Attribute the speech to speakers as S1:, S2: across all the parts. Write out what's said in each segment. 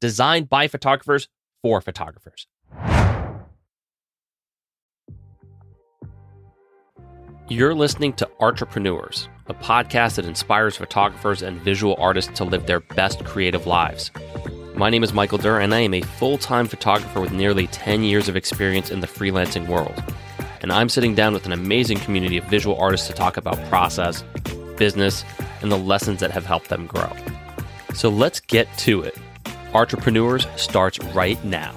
S1: designed by photographers for photographers. You're listening to Entrepreneurs, a podcast that inspires photographers and visual artists to live their best creative lives. My name is Michael Durr, and I am a full time photographer with nearly 10 years of experience in the freelancing world. And I'm sitting down with an amazing community of visual artists to talk about process, business, and the lessons that have helped them grow. So let's get to it. Entrepreneurs starts right now.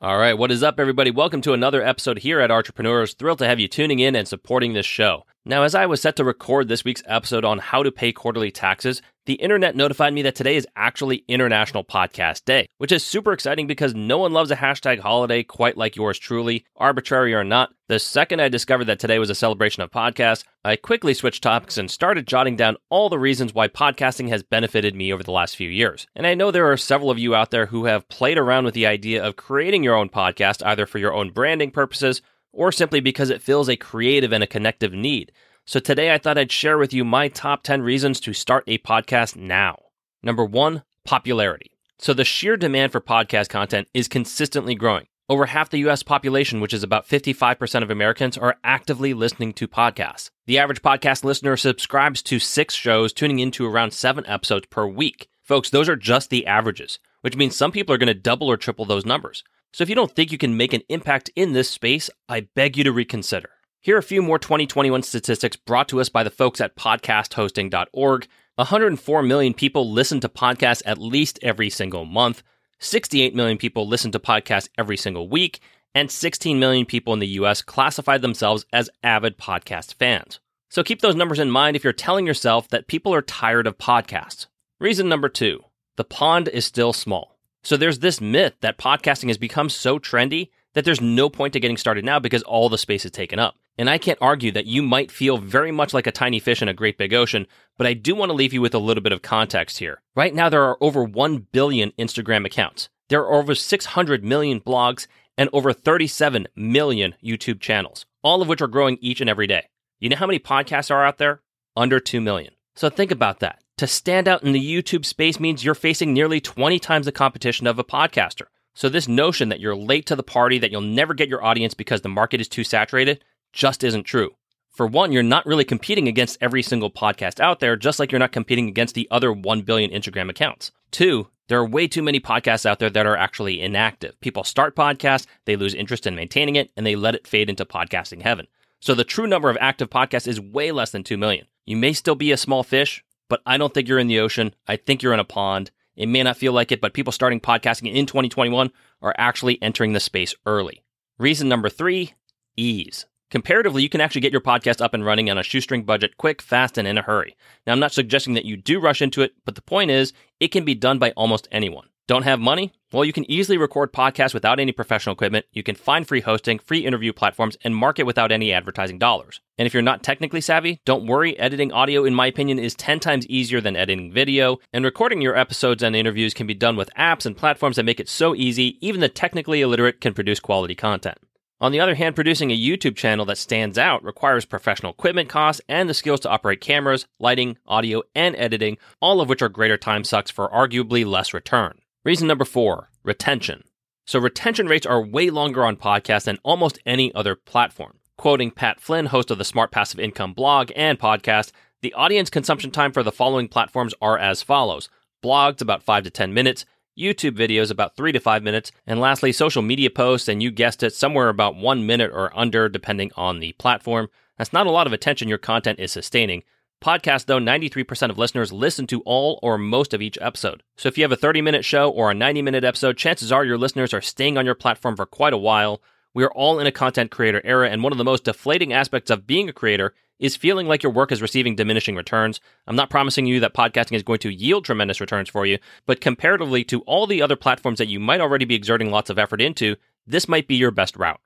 S1: All right, what is up, everybody? Welcome to another episode here at Entrepreneurs. Thrilled to have you tuning in and supporting this show. Now, as I was set to record this week's episode on how to pay quarterly taxes, the internet notified me that today is actually International Podcast Day, which is super exciting because no one loves a hashtag holiday quite like yours truly, arbitrary or not. The second I discovered that today was a celebration of podcasts, I quickly switched topics and started jotting down all the reasons why podcasting has benefited me over the last few years. And I know there are several of you out there who have played around with the idea of creating your own podcast, either for your own branding purposes or simply because it fills a creative and a connective need. So today I thought I'd share with you my top 10 reasons to start a podcast now. Number one, popularity. So the sheer demand for podcast content is consistently growing. Over half the US population, which is about 55% of Americans, are actively listening to podcasts. The average podcast listener subscribes to six shows, tuning into around seven episodes per week. Folks, those are just the averages, which means some people are going to double or triple those numbers. So if you don't think you can make an impact in this space, I beg you to reconsider. Here are a few more 2021 statistics brought to us by the folks at podcasthosting.org. 104 million people listen to podcasts at least every single month. 68 million people listen to podcasts every single week. And 16 million people in the US classify themselves as avid podcast fans. So keep those numbers in mind if you're telling yourself that people are tired of podcasts. Reason number two the pond is still small. So there's this myth that podcasting has become so trendy that there's no point to getting started now because all the space is taken up. And I can't argue that you might feel very much like a tiny fish in a great big ocean, but I do want to leave you with a little bit of context here. Right now, there are over 1 billion Instagram accounts. There are over 600 million blogs and over 37 million YouTube channels, all of which are growing each and every day. You know how many podcasts are out there? Under 2 million. So think about that. To stand out in the YouTube space means you're facing nearly 20 times the competition of a podcaster. So, this notion that you're late to the party, that you'll never get your audience because the market is too saturated, just isn't true. For one, you're not really competing against every single podcast out there, just like you're not competing against the other 1 billion Instagram accounts. Two, there are way too many podcasts out there that are actually inactive. People start podcasts, they lose interest in maintaining it, and they let it fade into podcasting heaven. So the true number of active podcasts is way less than 2 million. You may still be a small fish, but I don't think you're in the ocean. I think you're in a pond. It may not feel like it, but people starting podcasting in 2021 are actually entering the space early. Reason number three ease. Comparatively, you can actually get your podcast up and running on a shoestring budget quick, fast, and in a hurry. Now, I'm not suggesting that you do rush into it, but the point is, it can be done by almost anyone. Don't have money? Well, you can easily record podcasts without any professional equipment. You can find free hosting, free interview platforms, and market without any advertising dollars. And if you're not technically savvy, don't worry. Editing audio, in my opinion, is 10 times easier than editing video. And recording your episodes and interviews can be done with apps and platforms that make it so easy, even the technically illiterate can produce quality content. On the other hand, producing a YouTube channel that stands out requires professional equipment costs and the skills to operate cameras, lighting, audio, and editing, all of which are greater time sucks for arguably less return. Reason number four retention. So, retention rates are way longer on podcasts than almost any other platform. Quoting Pat Flynn, host of the Smart Passive Income blog and podcast, the audience consumption time for the following platforms are as follows blogs about 5 to 10 minutes, YouTube videos about 3 to 5 minutes, and lastly, social media posts, and you guessed it, somewhere about 1 minute or under, depending on the platform. That's not a lot of attention your content is sustaining. Podcast, though, 93% of listeners listen to all or most of each episode. So if you have a 30 minute show or a 90 minute episode, chances are your listeners are staying on your platform for quite a while. We are all in a content creator era, and one of the most deflating aspects of being a creator is feeling like your work is receiving diminishing returns. I'm not promising you that podcasting is going to yield tremendous returns for you, but comparatively to all the other platforms that you might already be exerting lots of effort into, this might be your best route.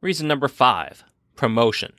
S1: Reason number five promotion.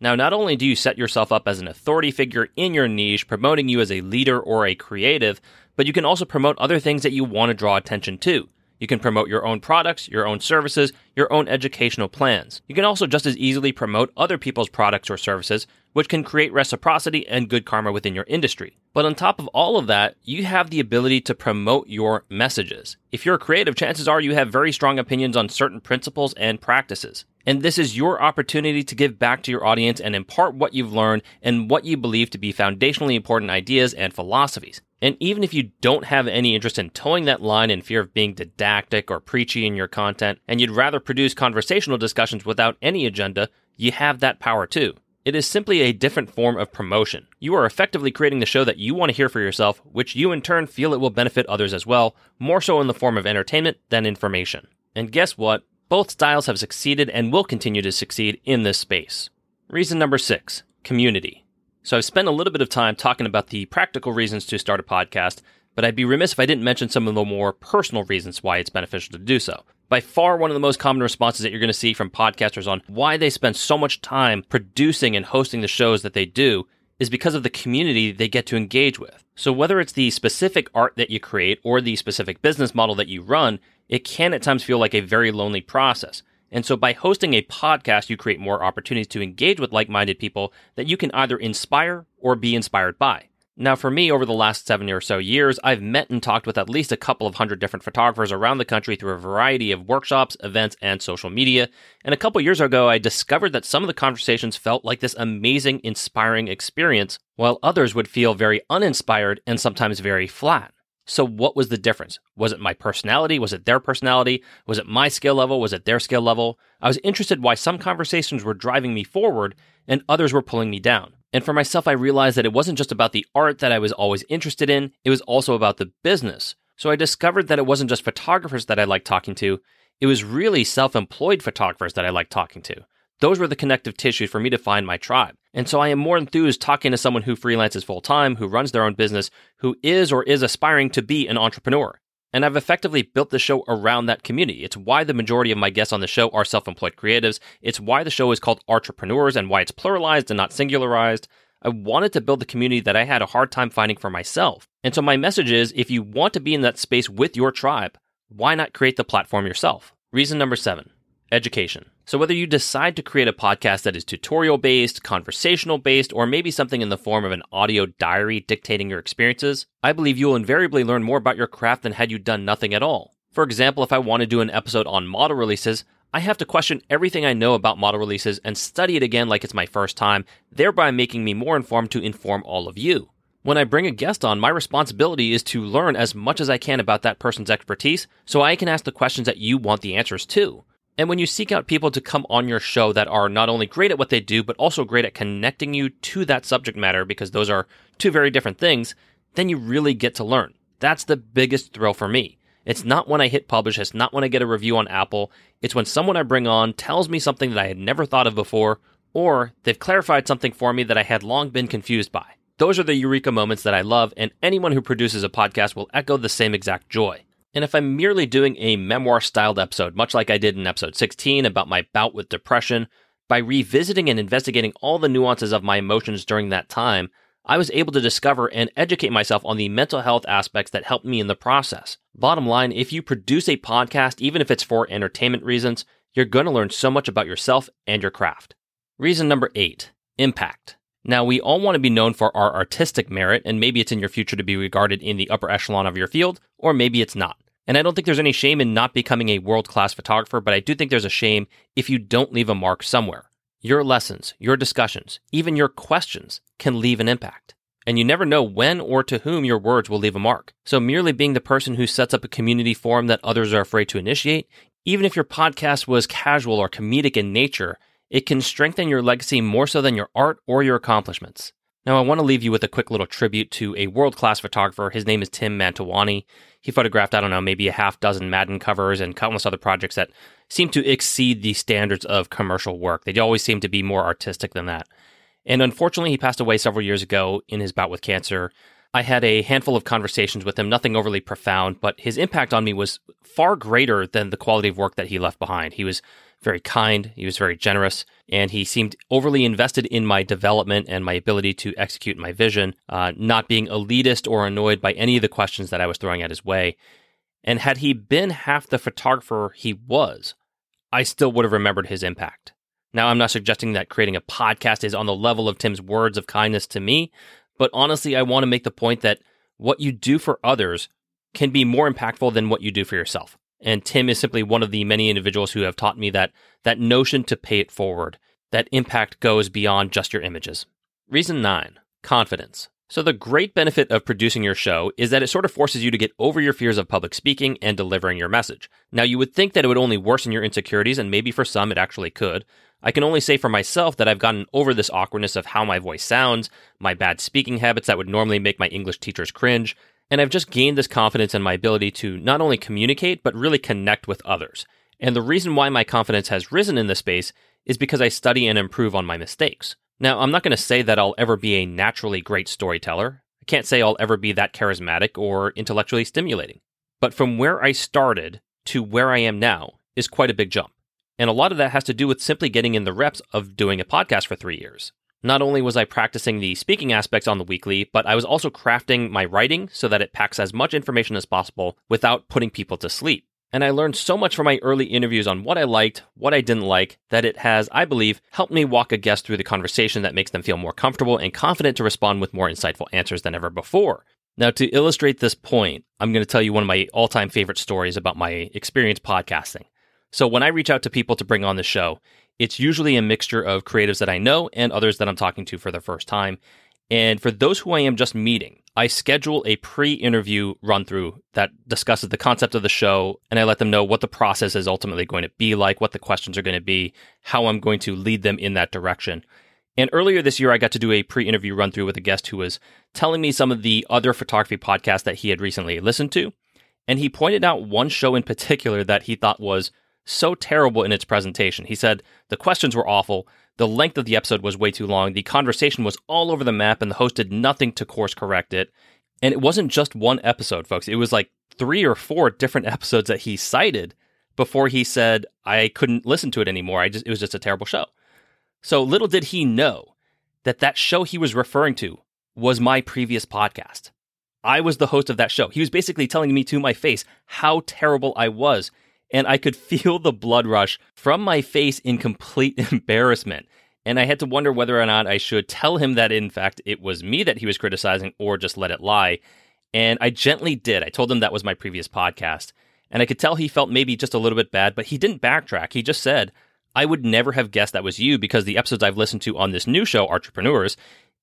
S1: Now, not only do you set yourself up as an authority figure in your niche, promoting you as a leader or a creative, but you can also promote other things that you want to draw attention to. You can promote your own products, your own services, your own educational plans. You can also just as easily promote other people's products or services, which can create reciprocity and good karma within your industry. But on top of all of that, you have the ability to promote your messages. If you're a creative, chances are you have very strong opinions on certain principles and practices. And this is your opportunity to give back to your audience and impart what you've learned and what you believe to be foundationally important ideas and philosophies. And even if you don't have any interest in toeing that line in fear of being didactic or preachy in your content, and you'd rather produce conversational discussions without any agenda, you have that power too. It is simply a different form of promotion. You are effectively creating the show that you want to hear for yourself, which you in turn feel it will benefit others as well, more so in the form of entertainment than information. And guess what? Both styles have succeeded and will continue to succeed in this space. Reason number six community. So I've spent a little bit of time talking about the practical reasons to start a podcast, but I'd be remiss if I didn't mention some of the more personal reasons why it's beneficial to do so. By far, one of the most common responses that you're going to see from podcasters on why they spend so much time producing and hosting the shows that they do is because of the community they get to engage with. So, whether it's the specific art that you create or the specific business model that you run, it can at times feel like a very lonely process. And so by hosting a podcast, you create more opportunities to engage with like minded people that you can either inspire or be inspired by. Now, for me, over the last seven or so years, I've met and talked with at least a couple of hundred different photographers around the country through a variety of workshops, events, and social media. And a couple years ago, I discovered that some of the conversations felt like this amazing, inspiring experience, while others would feel very uninspired and sometimes very flat. So, what was the difference? Was it my personality? Was it their personality? Was it my skill level? Was it their skill level? I was interested why some conversations were driving me forward and others were pulling me down. And for myself, I realized that it wasn't just about the art that I was always interested in, it was also about the business. So, I discovered that it wasn't just photographers that I liked talking to, it was really self employed photographers that I liked talking to. Those were the connective tissues for me to find my tribe. And so I am more enthused talking to someone who freelances full time, who runs their own business, who is or is aspiring to be an entrepreneur. And I've effectively built the show around that community. It's why the majority of my guests on the show are self employed creatives. It's why the show is called Entrepreneurs and why it's pluralized and not singularized. I wanted to build the community that I had a hard time finding for myself. And so my message is if you want to be in that space with your tribe, why not create the platform yourself? Reason number seven education. So, whether you decide to create a podcast that is tutorial based, conversational based, or maybe something in the form of an audio diary dictating your experiences, I believe you will invariably learn more about your craft than had you done nothing at all. For example, if I want to do an episode on model releases, I have to question everything I know about model releases and study it again like it's my first time, thereby making me more informed to inform all of you. When I bring a guest on, my responsibility is to learn as much as I can about that person's expertise so I can ask the questions that you want the answers to. And when you seek out people to come on your show that are not only great at what they do, but also great at connecting you to that subject matter, because those are two very different things, then you really get to learn. That's the biggest thrill for me. It's not when I hit publish, it's not when I get a review on Apple. It's when someone I bring on tells me something that I had never thought of before, or they've clarified something for me that I had long been confused by. Those are the eureka moments that I love, and anyone who produces a podcast will echo the same exact joy. And if I'm merely doing a memoir styled episode, much like I did in episode 16 about my bout with depression, by revisiting and investigating all the nuances of my emotions during that time, I was able to discover and educate myself on the mental health aspects that helped me in the process. Bottom line, if you produce a podcast, even if it's for entertainment reasons, you're going to learn so much about yourself and your craft. Reason number eight impact. Now, we all want to be known for our artistic merit, and maybe it's in your future to be regarded in the upper echelon of your field, or maybe it's not. And I don't think there's any shame in not becoming a world class photographer, but I do think there's a shame if you don't leave a mark somewhere. Your lessons, your discussions, even your questions can leave an impact. and you never know when or to whom your words will leave a mark. So, merely being the person who sets up a community forum that others are afraid to initiate, even if your podcast was casual or comedic in nature, it can strengthen your legacy more so than your art or your accomplishments. Now, I want to leave you with a quick little tribute to a world class photographer. His name is Tim Mantovani. He photographed, I don't know, maybe a half dozen Madden covers and countless other projects that seem to exceed the standards of commercial work. They always seem to be more artistic than that. And unfortunately, he passed away several years ago in his bout with cancer. I had a handful of conversations with him, nothing overly profound, but his impact on me was far greater than the quality of work that he left behind. He was very kind, he was very generous, and he seemed overly invested in my development and my ability to execute my vision, uh, not being elitist or annoyed by any of the questions that I was throwing at his way. And had he been half the photographer he was, I still would have remembered his impact. Now, I'm not suggesting that creating a podcast is on the level of Tim's words of kindness to me, but honestly, I want to make the point that what you do for others can be more impactful than what you do for yourself. And Tim is simply one of the many individuals who have taught me that that notion to pay it forward, that impact goes beyond just your images. Reason 9, confidence. So the great benefit of producing your show is that it sort of forces you to get over your fears of public speaking and delivering your message. Now you would think that it would only worsen your insecurities and maybe for some it actually could, I can only say for myself that I've gotten over this awkwardness of how my voice sounds, my bad speaking habits that would normally make my English teachers cringe, and I've just gained this confidence in my ability to not only communicate, but really connect with others. And the reason why my confidence has risen in this space is because I study and improve on my mistakes. Now, I'm not going to say that I'll ever be a naturally great storyteller. I can't say I'll ever be that charismatic or intellectually stimulating. But from where I started to where I am now is quite a big jump. And a lot of that has to do with simply getting in the reps of doing a podcast for three years. Not only was I practicing the speaking aspects on the weekly, but I was also crafting my writing so that it packs as much information as possible without putting people to sleep. And I learned so much from my early interviews on what I liked, what I didn't like, that it has, I believe, helped me walk a guest through the conversation that makes them feel more comfortable and confident to respond with more insightful answers than ever before. Now, to illustrate this point, I'm going to tell you one of my all time favorite stories about my experience podcasting. So when I reach out to people to bring on the show, it's usually a mixture of creatives that I know and others that I'm talking to for the first time. And for those who I am just meeting, I schedule a pre interview run through that discusses the concept of the show, and I let them know what the process is ultimately going to be like, what the questions are going to be, how I'm going to lead them in that direction. And earlier this year, I got to do a pre interview run through with a guest who was telling me some of the other photography podcasts that he had recently listened to. And he pointed out one show in particular that he thought was so terrible in its presentation. He said the questions were awful, the length of the episode was way too long, the conversation was all over the map, and the host did nothing to course correct it. And it wasn't just one episode, folks. It was like three or four different episodes that he cited before he said I couldn't listen to it anymore. I just it was just a terrible show. So little did he know that that show he was referring to was my previous podcast. I was the host of that show. He was basically telling me to my face how terrible I was and I could feel the blood rush from my face in complete embarrassment. And I had to wonder whether or not I should tell him that, in fact, it was me that he was criticizing or just let it lie. And I gently did. I told him that was my previous podcast. And I could tell he felt maybe just a little bit bad, but he didn't backtrack. He just said, I would never have guessed that was you because the episodes I've listened to on this new show, Entrepreneurs,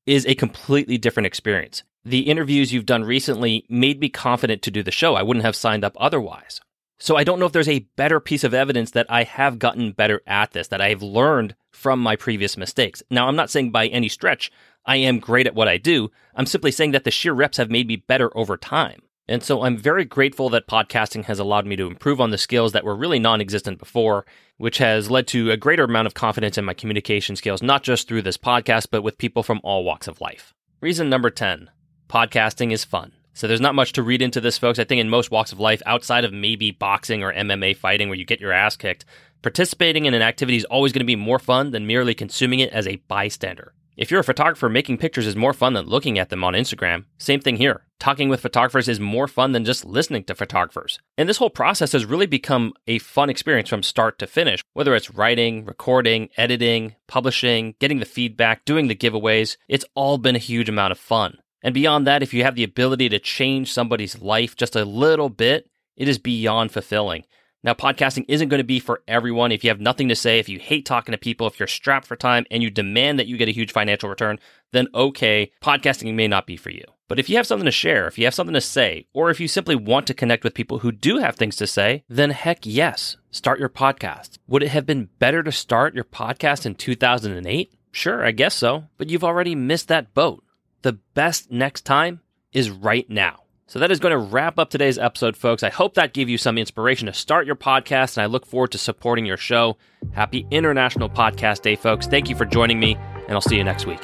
S1: is a completely different experience. The interviews you've done recently made me confident to do the show. I wouldn't have signed up otherwise. So I don't know if there's a better piece of evidence that I have gotten better at this, that I have learned from my previous mistakes. Now, I'm not saying by any stretch I am great at what I do. I'm simply saying that the sheer reps have made me better over time. And so I'm very grateful that podcasting has allowed me to improve on the skills that were really non existent before, which has led to a greater amount of confidence in my communication skills, not just through this podcast, but with people from all walks of life. Reason number 10 podcasting is fun. So there's not much to read into this, folks. I think in most walks of life, outside of maybe boxing or MMA fighting where you get your ass kicked, participating in an activity is always going to be more fun than merely consuming it as a bystander. If you're a photographer, making pictures is more fun than looking at them on Instagram. Same thing here. Talking with photographers is more fun than just listening to photographers. And this whole process has really become a fun experience from start to finish, whether it's writing, recording, editing, publishing, getting the feedback, doing the giveaways. It's all been a huge amount of fun. And beyond that, if you have the ability to change somebody's life just a little bit, it is beyond fulfilling. Now, podcasting isn't going to be for everyone. If you have nothing to say, if you hate talking to people, if you're strapped for time and you demand that you get a huge financial return, then okay, podcasting may not be for you. But if you have something to share, if you have something to say, or if you simply want to connect with people who do have things to say, then heck yes, start your podcast. Would it have been better to start your podcast in 2008? Sure, I guess so, but you've already missed that boat. The best next time is right now. So that is going to wrap up today's episode, folks. I hope that gave you some inspiration to start your podcast, and I look forward to supporting your show. Happy International Podcast Day, folks. Thank you for joining me, and I'll see you next week.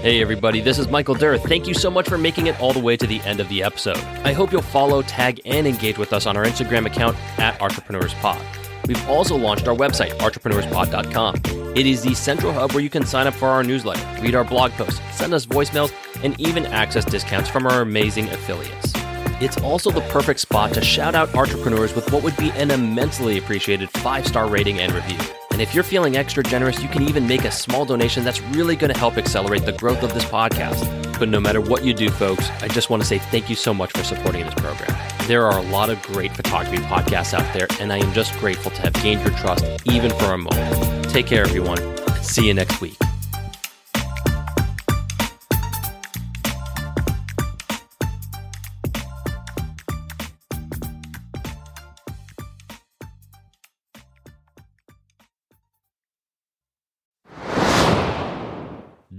S1: Hey, everybody, this is Michael Durr. Thank you so much for making it all the way to the end of the episode. I hope you'll follow, tag, and engage with us on our Instagram account at EntrepreneursPod. We've also launched our website, entrepreneursPod.com. It is the central hub where you can sign up for our newsletter, read our blog posts, send us voicemails, and even access discounts from our amazing affiliates. It's also the perfect spot to shout out entrepreneurs with what would be an immensely appreciated five star rating and review. And if you're feeling extra generous, you can even make a small donation that's really going to help accelerate the growth of this podcast. But no matter what you do, folks, I just want to say thank you so much for supporting this program. There are a lot of great photography podcasts out there, and I am just grateful to have gained your trust even for a moment. Take care, everyone. See you next week.